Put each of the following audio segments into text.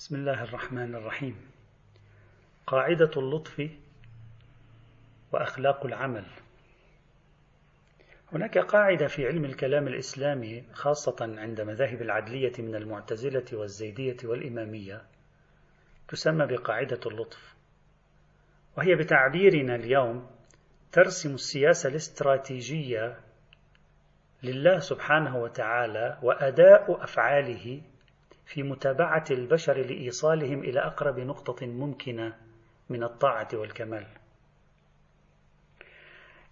بسم الله الرحمن الرحيم. قاعدة اللطف وأخلاق العمل. هناك قاعدة في علم الكلام الإسلامي خاصة عند مذاهب العدلية من المعتزلة والزيدية والإمامية تسمى بقاعدة اللطف. وهي بتعبيرنا اليوم ترسم السياسة الاستراتيجية لله سبحانه وتعالى وأداء أفعاله في متابعة البشر لإيصالهم إلى أقرب نقطة ممكنة من الطاعة والكمال.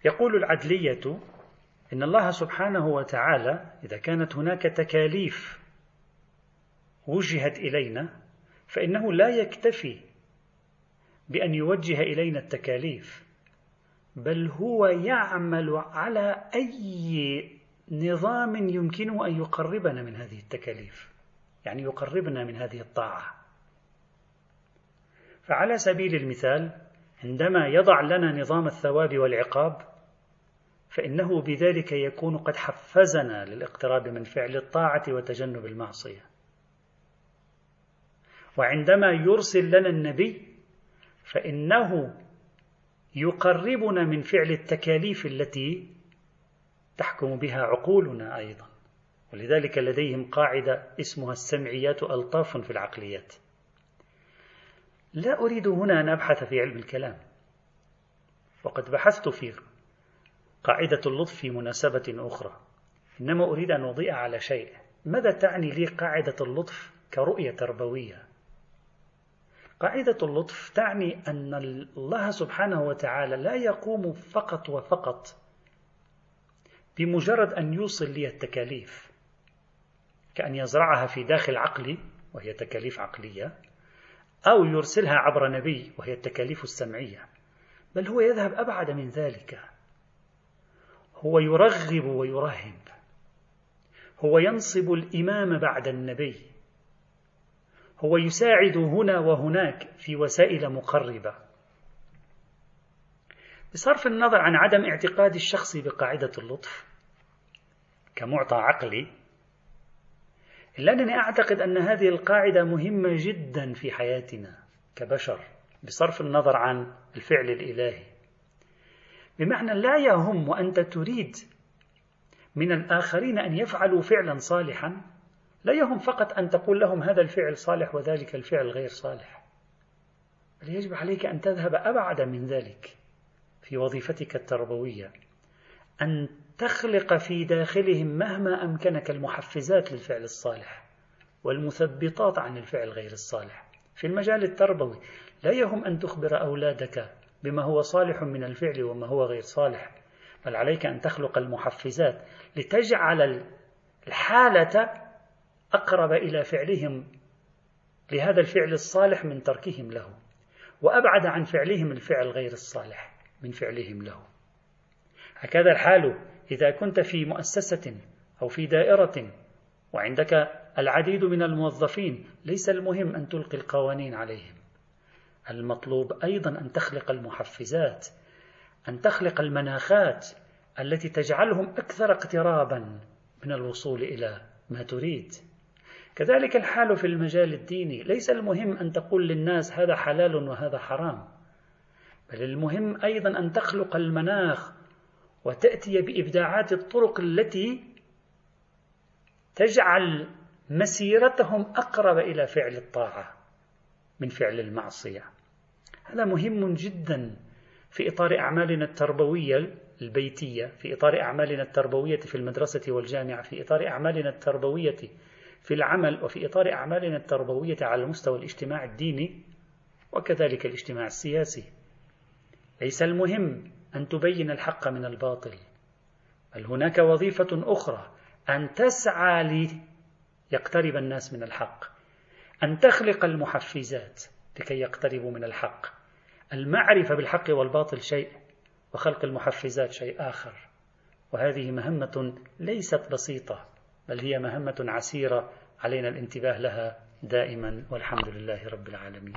يقول العدلية إن الله سبحانه وتعالى إذا كانت هناك تكاليف وجهت إلينا فإنه لا يكتفي بأن يوجه إلينا التكاليف بل هو يعمل على أي نظام يمكنه أن يقربنا من هذه التكاليف. يعني يقربنا من هذه الطاعة. فعلى سبيل المثال عندما يضع لنا نظام الثواب والعقاب فإنه بذلك يكون قد حفزنا للاقتراب من فعل الطاعة وتجنب المعصية. وعندما يرسل لنا النبي فإنه يقربنا من فعل التكاليف التي تحكم بها عقولنا أيضا. ولذلك لديهم قاعدة اسمها السمعيات ألطاف في العقليات. لا أريد هنا أن أبحث في علم الكلام. وقد بحثت في قاعدة اللطف في مناسبة أخرى. إنما أريد أن أضيء على شيء. ماذا تعني لي قاعدة اللطف كرؤية تربوية؟ قاعدة اللطف تعني أن الله سبحانه وتعالى لا يقوم فقط وفقط بمجرد أن يوصل لي التكاليف. كأن يزرعها في داخل عقلي وهي تكاليف عقلية أو يرسلها عبر نبي وهي التكاليف السمعية. بل هو يذهب أبعد من ذلك. هو يرغب ويرهب. هو ينصب الإمام بعد النبي. هو يساعد هنا وهناك في وسائل مقربة. بصرف النظر عن عدم اعتقاد الشخص بقاعدة اللطف كمعطى عقلي إلا أنني أعتقد أن هذه القاعدة مهمة جدا في حياتنا كبشر بصرف النظر عن الفعل الإلهي. بمعنى لا يهم وأنت تريد من الآخرين أن يفعلوا فعلا صالحا لا يهم فقط أن تقول لهم هذا الفعل صالح وذلك الفعل غير صالح. بل يجب عليك أن تذهب أبعد من ذلك في وظيفتك التربوية أن تخلق في داخلهم مهما أمكنك المحفزات للفعل الصالح والمثبطات عن الفعل غير الصالح. في المجال التربوي لا يهم أن تخبر أولادك بما هو صالح من الفعل وما هو غير صالح بل عليك أن تخلق المحفزات لتجعل الحالة أقرب إلى فعلهم لهذا الفعل الصالح من تركهم له وأبعد عن فعلهم الفعل غير الصالح من فعلهم له. هكذا الحال إذا كنت في مؤسسة أو في دائرة وعندك العديد من الموظفين ليس المهم أن تلقي القوانين عليهم. المطلوب أيضا أن تخلق المحفزات أن تخلق المناخات التي تجعلهم أكثر اقترابا من الوصول إلى ما تريد. كذلك الحال في المجال الديني ليس المهم أن تقول للناس هذا حلال وهذا حرام بل المهم أيضا أن تخلق المناخ وتأتي بإبداعات الطرق التي تجعل مسيرتهم أقرب إلى فعل الطاعة من فعل المعصية. هذا مهم جدا في إطار أعمالنا التربوية البيتية في إطار أعمالنا التربوية في المدرسة والجامعة في إطار أعمالنا التربوية في العمل وفي إطار أعمالنا التربوية على مستوى الاجتماع الديني وكذلك الاجتماع السياسي. ليس المهم أن تبين الحق من الباطل. بل هناك وظيفة أخرى أن تسعى ليقترب الناس من الحق أن تخلق المحفزات لكي يقتربوا من الحق. المعرفة بالحق والباطل شيء وخلق المحفزات شيء آخر. وهذه مهمة ليست بسيطة بل هي مهمة عسيرة علينا الانتباه لها دائما والحمد لله رب العالمين.